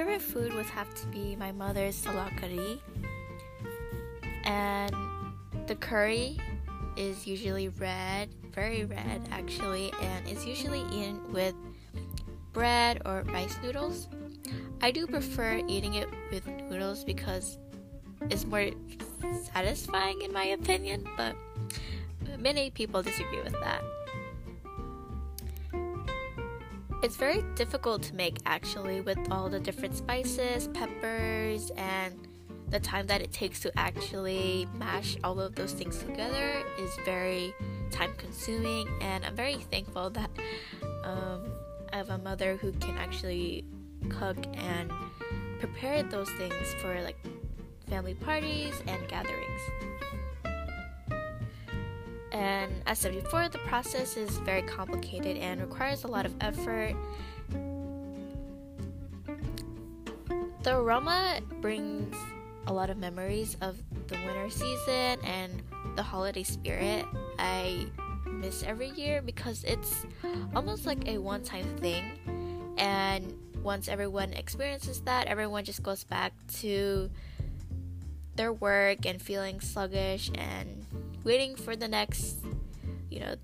favorite food would have to be my mother's salad curry. And the curry is usually red, very red actually, and it's usually eaten with bread or rice noodles. I do prefer eating it with noodles because it's more satisfying in my opinion, but many people disagree with that. It's very difficult to make actually with all the different spices, peppers, and the time that it takes to actually mash all of those things together is very time consuming and I'm very thankful that um, I have a mother who can actually cook and prepare those things for like family parties and gatherings. And as said before, the process is very complicated and requires a lot of effort. The aroma brings a lot of memories of the winter season and the holiday spirit I miss every year because it's almost like a one time thing. And once everyone experiences that, everyone just goes back to their work and feeling sluggish and waiting for the next, you know,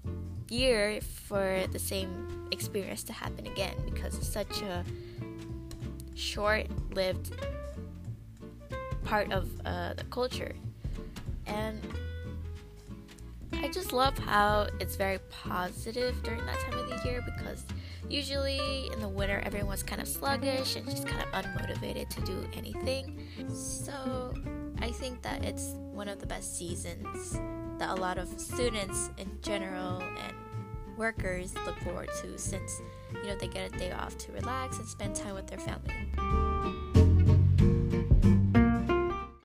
year for the same experience to happen again because it's such a short lived part of uh, the culture. And I just love how it's very positive during that time of the year because usually in the winter everyone's kind of sluggish and just kind of unmotivated to do anything. So I think that it's one of the best seasons that a lot of students in general and workers look forward to since you know they get a day off to relax and spend time with their family.